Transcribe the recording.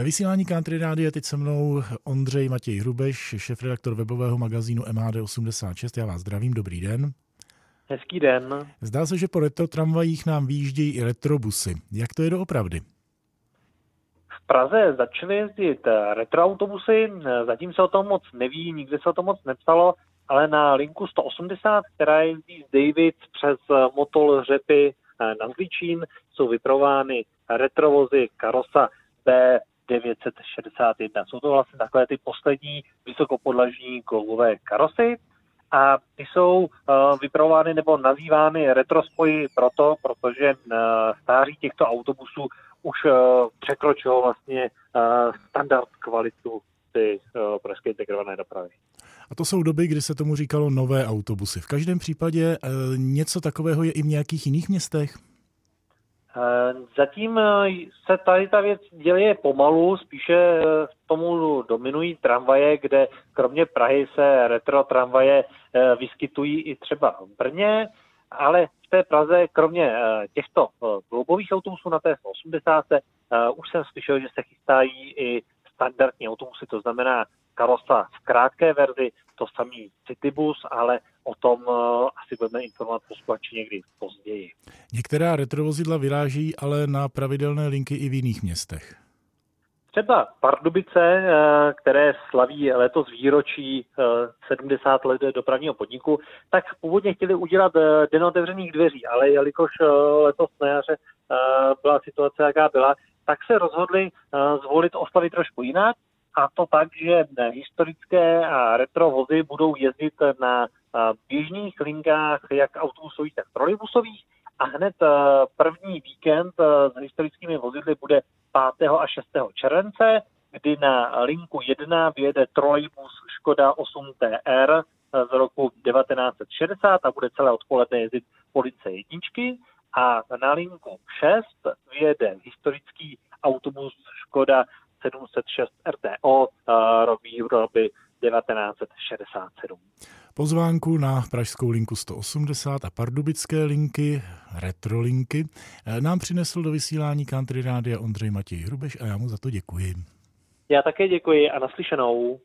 Ve vysílání Country Rádia je teď se mnou Ondřej Matěj Hrubeš, šefredaktor webového magazínu MHD86. Já vás zdravím, dobrý den. Hezký den. Zdá se, že po retro tramvajích nám výjíždějí i retrobusy. Jak to je doopravdy? V Praze začaly jezdit retroautobusy, zatím se o tom moc neví, nikdy se o tom moc nepsalo, ale na linku 180, která jezdí z David přes Motol Řepy na Zličín, jsou vyprovány retrovozy Karosa B961. Jsou to vlastně takové ty poslední vysokopodlažní kovové karosy a ty jsou uh, vyprovány nebo nazývány retrospoji proto, protože uh, stáří těchto autobusů už uh, překročilo vlastně standard kvalitu ty pražské integrované dopravy. A to jsou doby, kdy se tomu říkalo nové autobusy. V každém případě něco takového je i v nějakých jiných městech? Eh, zatím eh, se tady ta věc děje pomalu, spíše eh, tomu dominují tramvaje, kde kromě Prahy se retro tramvaje vyskytují i třeba v Brně, ale v té Praze kromě těchto kloubových autobusů na té 80. už jsem slyšel, že se chystají i standardní autobusy, to znamená karosa v krátké verzi, to samý Citybus, ale o tom asi budeme informovat posluchači někdy později. Některá retrovozidla vyráží ale na pravidelné linky i v jiných městech. Třeba Pardubice, eh, které slaví letos výročí 70 eh, let dopravního podniku, tak původně chtěli udělat den otevřených dveří, ale jelikož letos na jaře byla situace, jaká byla, tak se rozhodli zvolit oslavy trošku jinak a to tak, že historické a retro vozy budou jezdit na běžných linkách, jak autobusových, tak trolejbusových a hned první víkend s historickými vozidly bude 5. a 6. července, kdy na linku 1 vyjede trolejbus Škoda 8 TR z roku 1960 a bude celé odpoledne jezdit police jedničky a na linku 6 vyjede historický autobus Škoda 706 RTO rok výroby 1967. Pozvánku na pražskou linku 180 a pardubické linky, retrolinky, eh, nám přinesl do vysílání Country Rádia Ondřej Matěj Hrubeš a já mu za to děkuji. Já také děkuji a naslyšenou.